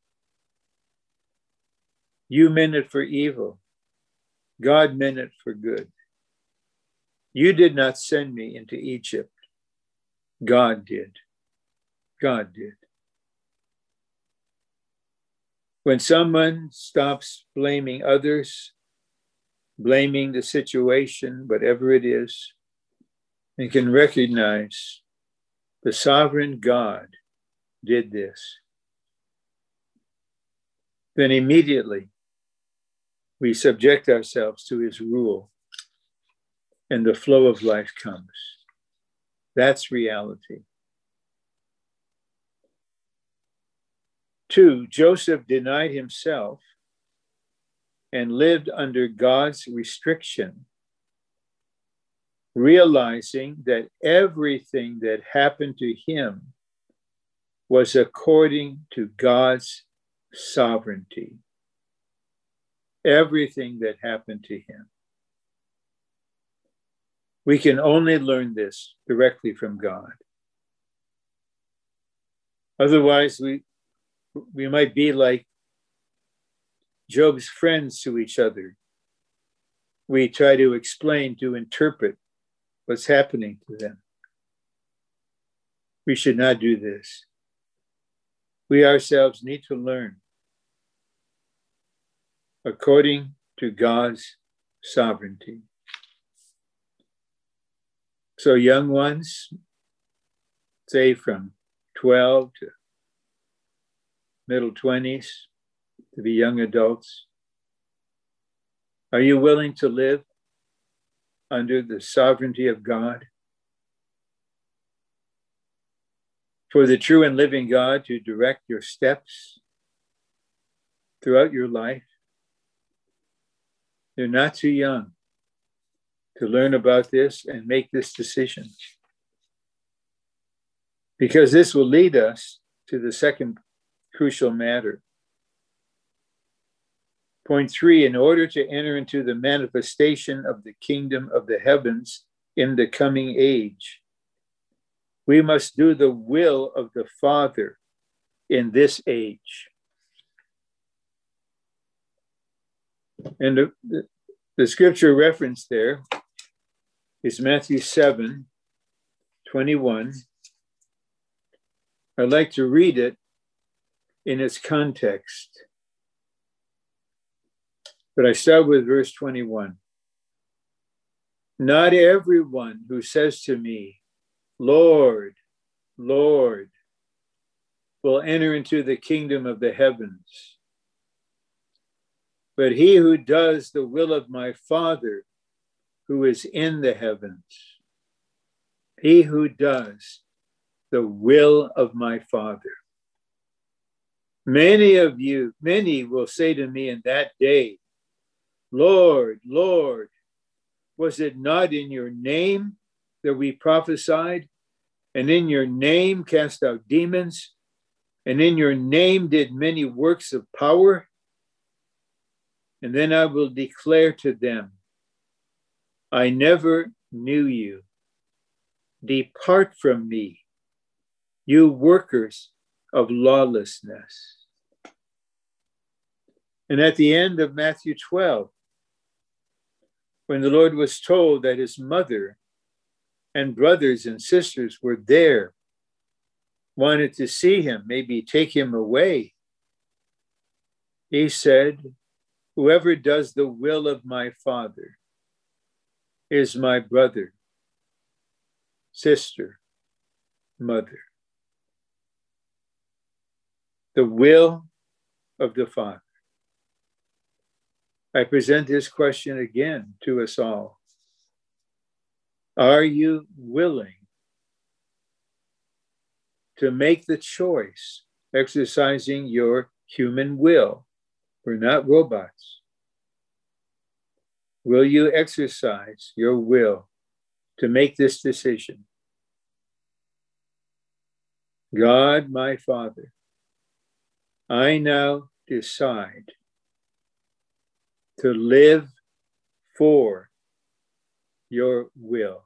You meant it for evil, God meant it for good. You did not send me into Egypt, God did. God did. When someone stops blaming others, blaming the situation, whatever it is, and can recognize the sovereign God did this, then immediately we subject ourselves to his rule and the flow of life comes. That's reality. Two, Joseph denied himself and lived under God's restriction, realizing that everything that happened to him was according to God's sovereignty. Everything that happened to him. We can only learn this directly from God. Otherwise, we, we might be like Job's friends to each other. We try to explain, to interpret what's happening to them. We should not do this. We ourselves need to learn according to God's sovereignty. So, young ones, say from 12 to middle 20s to be young adults? Are you willing to live under the sovereignty of God? For the true and living God to direct your steps throughout your life? You're not too young to learn about this and make this decision. Because this will lead us to the second crucial matter. Point three, in order to enter into the manifestation of the kingdom of the heavens in the coming age, we must do the will of the Father in this age. And the, the, scripture reference there is Matthew 7 21. I'd like to read it in its context. But I start with verse 21. Not everyone who says to me, Lord, Lord, will enter into the kingdom of the heavens, but he who does the will of my Father who is in the heavens. He who does the will of my Father. Many of you, many will say to me in that day, Lord, Lord, was it not in your name that we prophesied, and in your name cast out demons, and in your name did many works of power? And then I will declare to them, I never knew you. Depart from me, you workers of lawlessness. And at the end of Matthew 12, when the Lord was told that his mother and brothers and sisters were there, wanted to see him, maybe take him away. He said, Whoever does the will of my Father is my brother, sister, mother. The will of the Father. I present this question again to us all. Are you willing to make the choice, exercising your human will? We're not robots. Will you exercise your will to make this decision? God, my Father, I now decide to live for your will.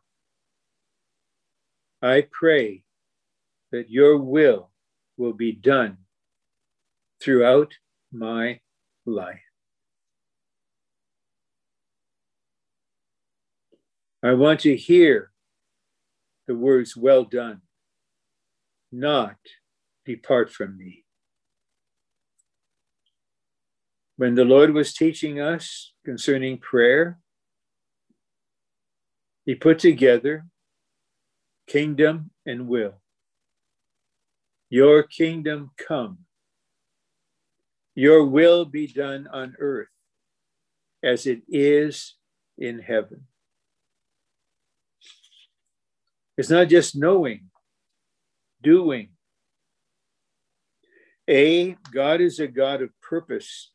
I pray that your will will be done throughout my life. I want to hear the words, well done, not depart from me. When the Lord was teaching us concerning prayer, he put together kingdom and will. Your kingdom come. Your will be done on earth as it is in heaven. It's not just knowing, doing. A, God is a God of purpose,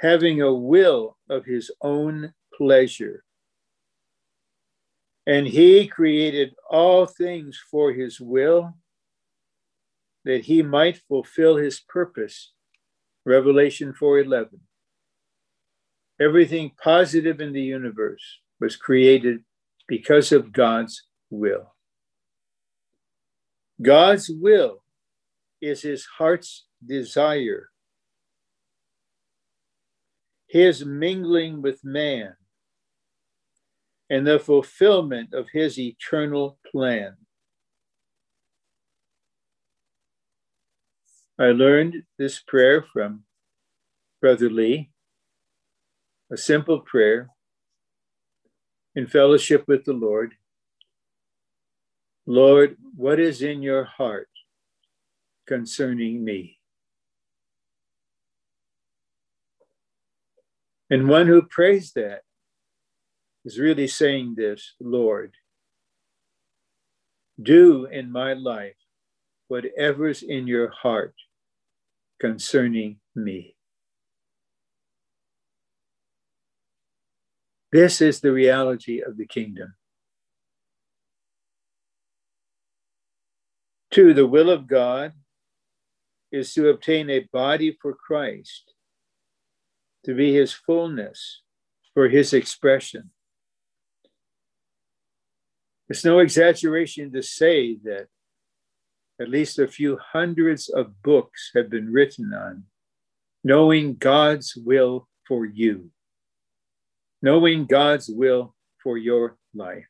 having a will of his own pleasure. And he created all things for his will, that he might fulfill his purpose. Revelation 4:11. Everything positive in the universe was created because of God's will. God's will is his heart's desire, his mingling with man, and the fulfillment of his eternal plan. I learned this prayer from Brother Lee, a simple prayer in fellowship with the Lord. Lord, what is in your heart concerning me? And one who prays that is really saying this Lord, do in my life whatever's in your heart concerning me. This is the reality of the kingdom. Two, the will of God is to obtain a body for Christ, to be his fullness, for his expression. It's no exaggeration to say that at least a few hundreds of books have been written on knowing God's will for you knowing God's will for your life.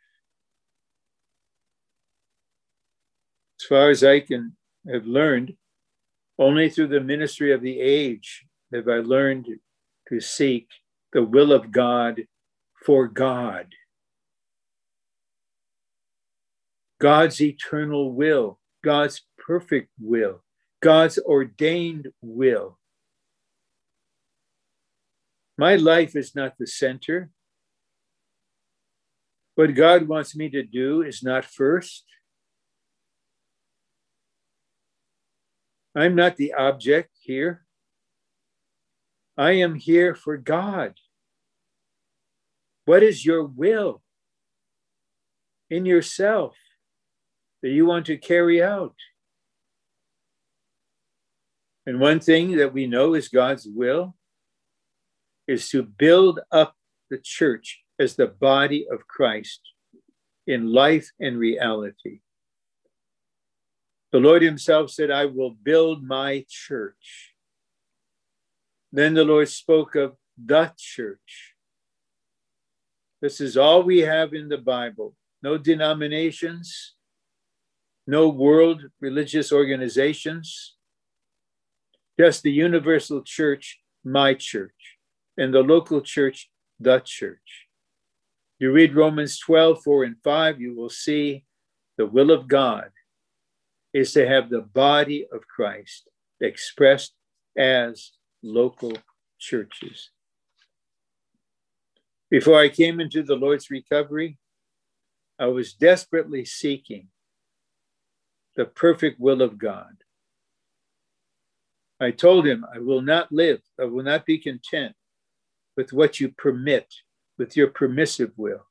As far as I can have learned, only through the ministry of the age have I learned to seek the will of God for God. God's eternal will, God's perfect will, God's ordained will. My life is not the center. What God wants me to do is not first. I'm not the object here. I am here for God. What is your will in yourself that you want to carry out? And one thing that we know is God's will is to build up the church as the body of Christ in life and reality. The Lord Himself said, I will build my church. Then the Lord spoke of the church. This is all we have in the Bible no denominations, no world religious organizations, just the universal church, my church, and the local church, the church. You read Romans 12, 4 and 5, you will see the will of God is to have the body of Christ expressed as local churches. Before I came into the Lord's recovery, I was desperately seeking the perfect will of God. I told him, I will not live, I will not be content with what you permit, with your permissive will.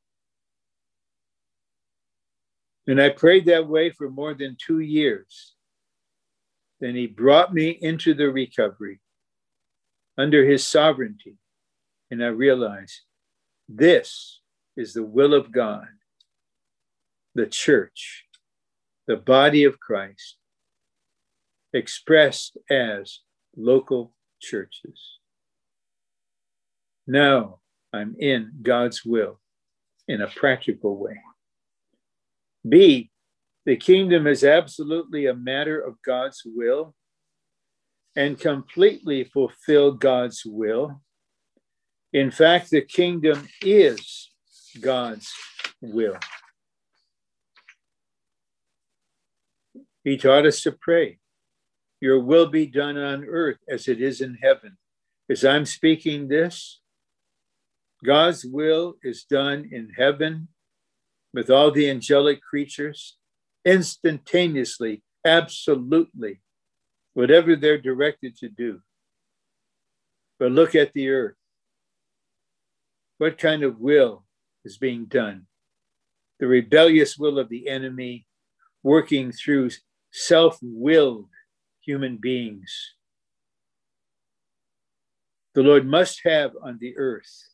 And I prayed that way for more than two years. Then he brought me into the recovery under his sovereignty. And I realized this is the will of God, the church, the body of Christ, expressed as local churches. Now I'm in God's will in a practical way. B, the kingdom is absolutely a matter of God's will and completely fulfill God's will. In fact, the kingdom is God's will. He taught us to pray, Your will be done on earth as it is in heaven. As I'm speaking this, God's will is done in heaven with all the angelic creatures instantaneously, absolutely, whatever they're directed to do. But look at the earth. What kind of will is being done? The rebellious will of the enemy working through self willed human beings. The Lord must have on the earth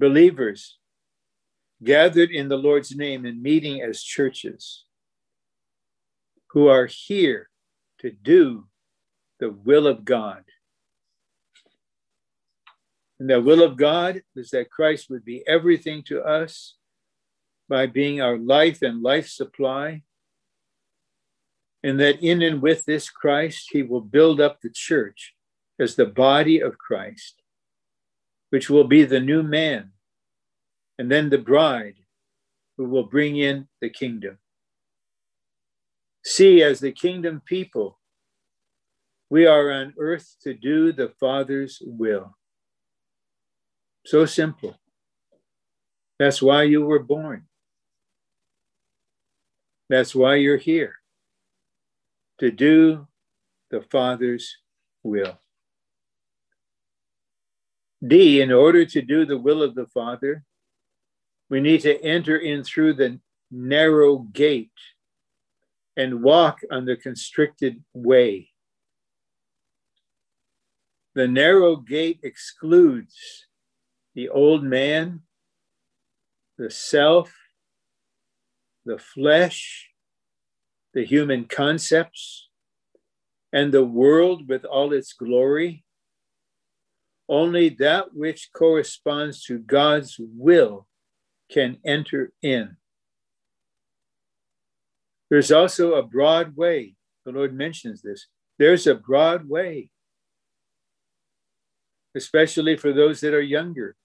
believers gathered in the Lord's name and meeting as churches who are here to do the will of God. And the will of God is that Christ would be everything to us by being our life and life supply. And that in and with this Christ, he will build up the church as the body of Christ, which will be the new man and then the bride who will bring in the kingdom. See, as the kingdom people, we are on earth to do the Father's will. So simple. That's why you were born. That's why you're here, to do the Father's will. D, in order to do the will of the Father, we need to enter in through the narrow gate and walk on the constricted way. The narrow gate excludes the old man, the self, the flesh, the human concepts, and the world with all its glory. Only that which corresponds to God's will can enter in. There's also a broad way. The Lord mentions this. There's a broad way, especially for those that are younger.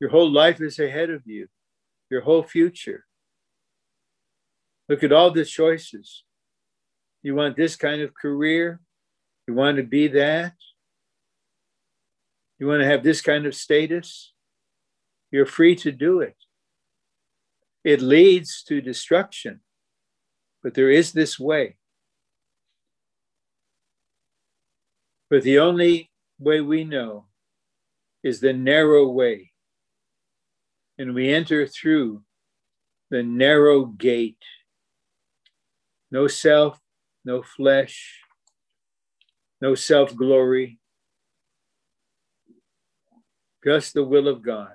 Your whole life is ahead of you, your whole future. Look at all the choices. You want this kind of career? You want to be that? You want to have this kind of status? You're free to do it it leads to destruction. But there is this way. But the only way we know is the narrow way. And we enter through the narrow gate. No self, no flesh, no self glory, just the will of God.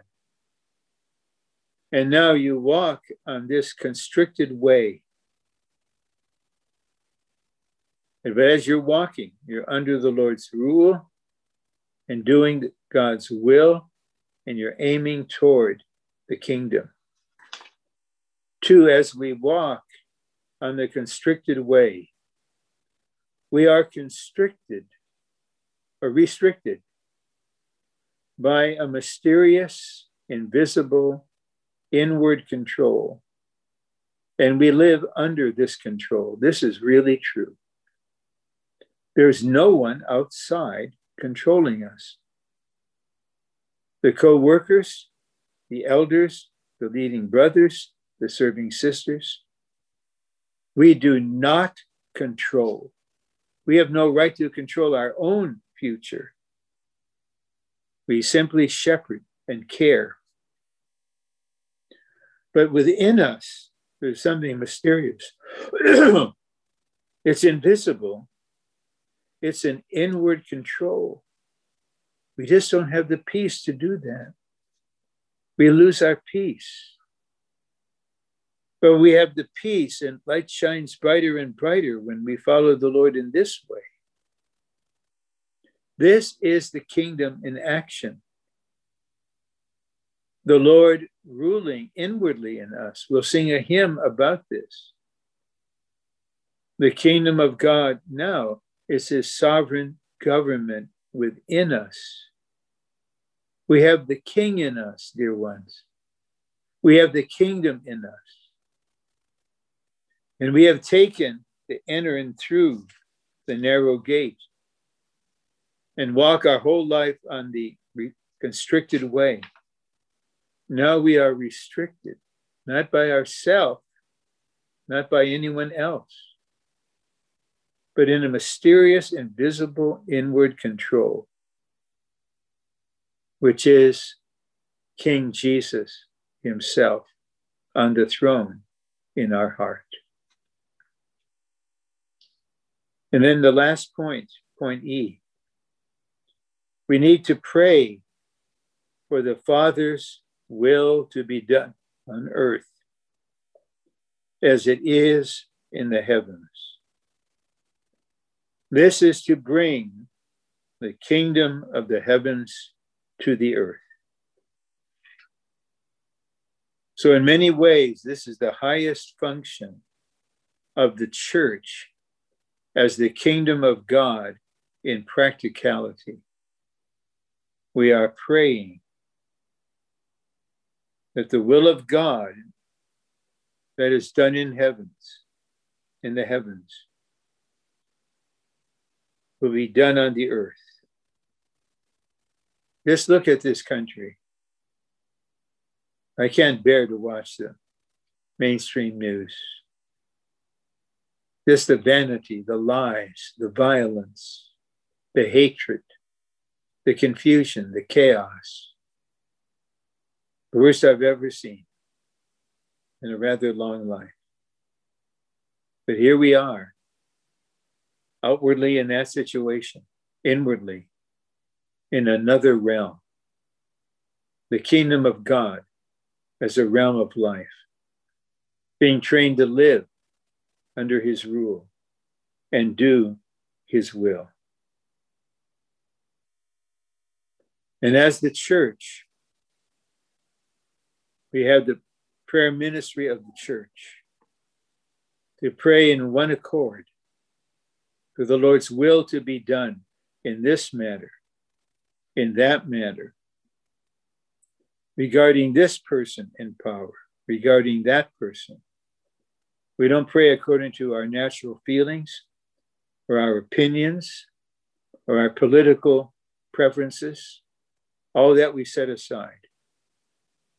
And now you walk on this constricted way. But as you're walking, you're under the Lord's rule and doing God's will, and you're aiming toward the kingdom. Two, as we walk on the constricted way, we are constricted or restricted by a mysterious, invisible, inward control. And we live under this control. This is really true. There's no one outside controlling us. The co workers, the elders, the leading brothers, the serving sisters, we do not control. We have no right to control our own future. We simply shepherd and care. But within us, there's something mysterious. it's invisible, it's an inward control. We just don't have the peace to do that. We lose our peace. But we have the peace, and light shines brighter and brighter when we follow the Lord in this way. This is the kingdom in action. The Lord ruling inwardly in us. We'll sing a hymn about this. The kingdom of God now is his sovereign government within us. We have the king in us, dear ones. We have the kingdom in us. And we have taken to enter in through the narrow gate and walk our whole life on the constricted way. Now we are restricted, not by ourselves, not by anyone else, but in a mysterious, invisible inward control, which is King Jesus himself on the throne in our heart. And then the last point, point E, we need to pray for the Father's will to be done on earth as it is in the heavens. This is to bring the kingdom of the heavens to the earth. So, in many ways, this is the highest function of the church as the kingdom of God in practicality we are praying that the will of God that is done in heavens, in the heavens, will be done on the earth. Just look at this country. I can't bear to watch the mainstream news. Just the vanity, the lies, the violence, the hatred, the confusion, the chaos. The worst I've ever seen in a rather long life. But here we are, outwardly in that situation, inwardly in another realm. The kingdom of God as a realm of life, being trained to live under his rule and do his will. And as the church, we have the prayer ministry of the church to pray in one accord for the Lord's will to be done in this matter, in that matter, regarding this person in power, regarding that person. We don't pray according to our natural feelings or our opinions or our political preferences all that we set aside.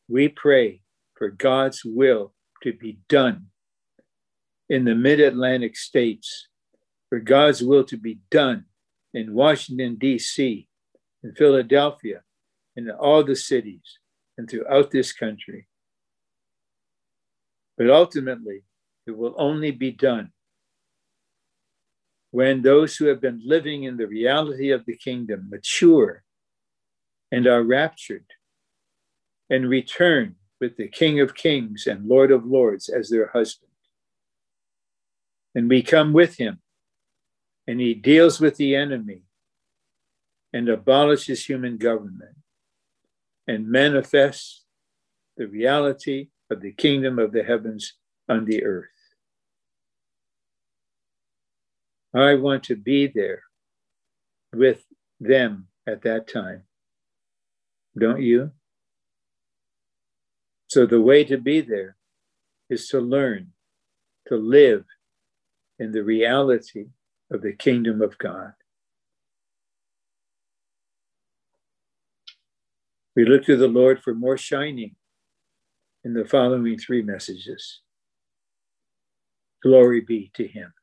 We pray for God's will to be done in the mid Atlantic states, for God's will to be done in Washington, D.C., in Philadelphia, in all the cities, and throughout this country. But ultimately, it will only be done when those who have been living in the reality of the kingdom mature and are raptured and return with the King of Kings and Lord of Lords as their husband. And we come with him, and he deals with the enemy and abolishes human government and manifests the reality of the kingdom of the heavens on the earth. I want to be there with them at that time. Don't you? So, the way to be there is to learn to live in the reality of the kingdom of God. We look to the Lord for more shining in the following three messages. Glory be to Him.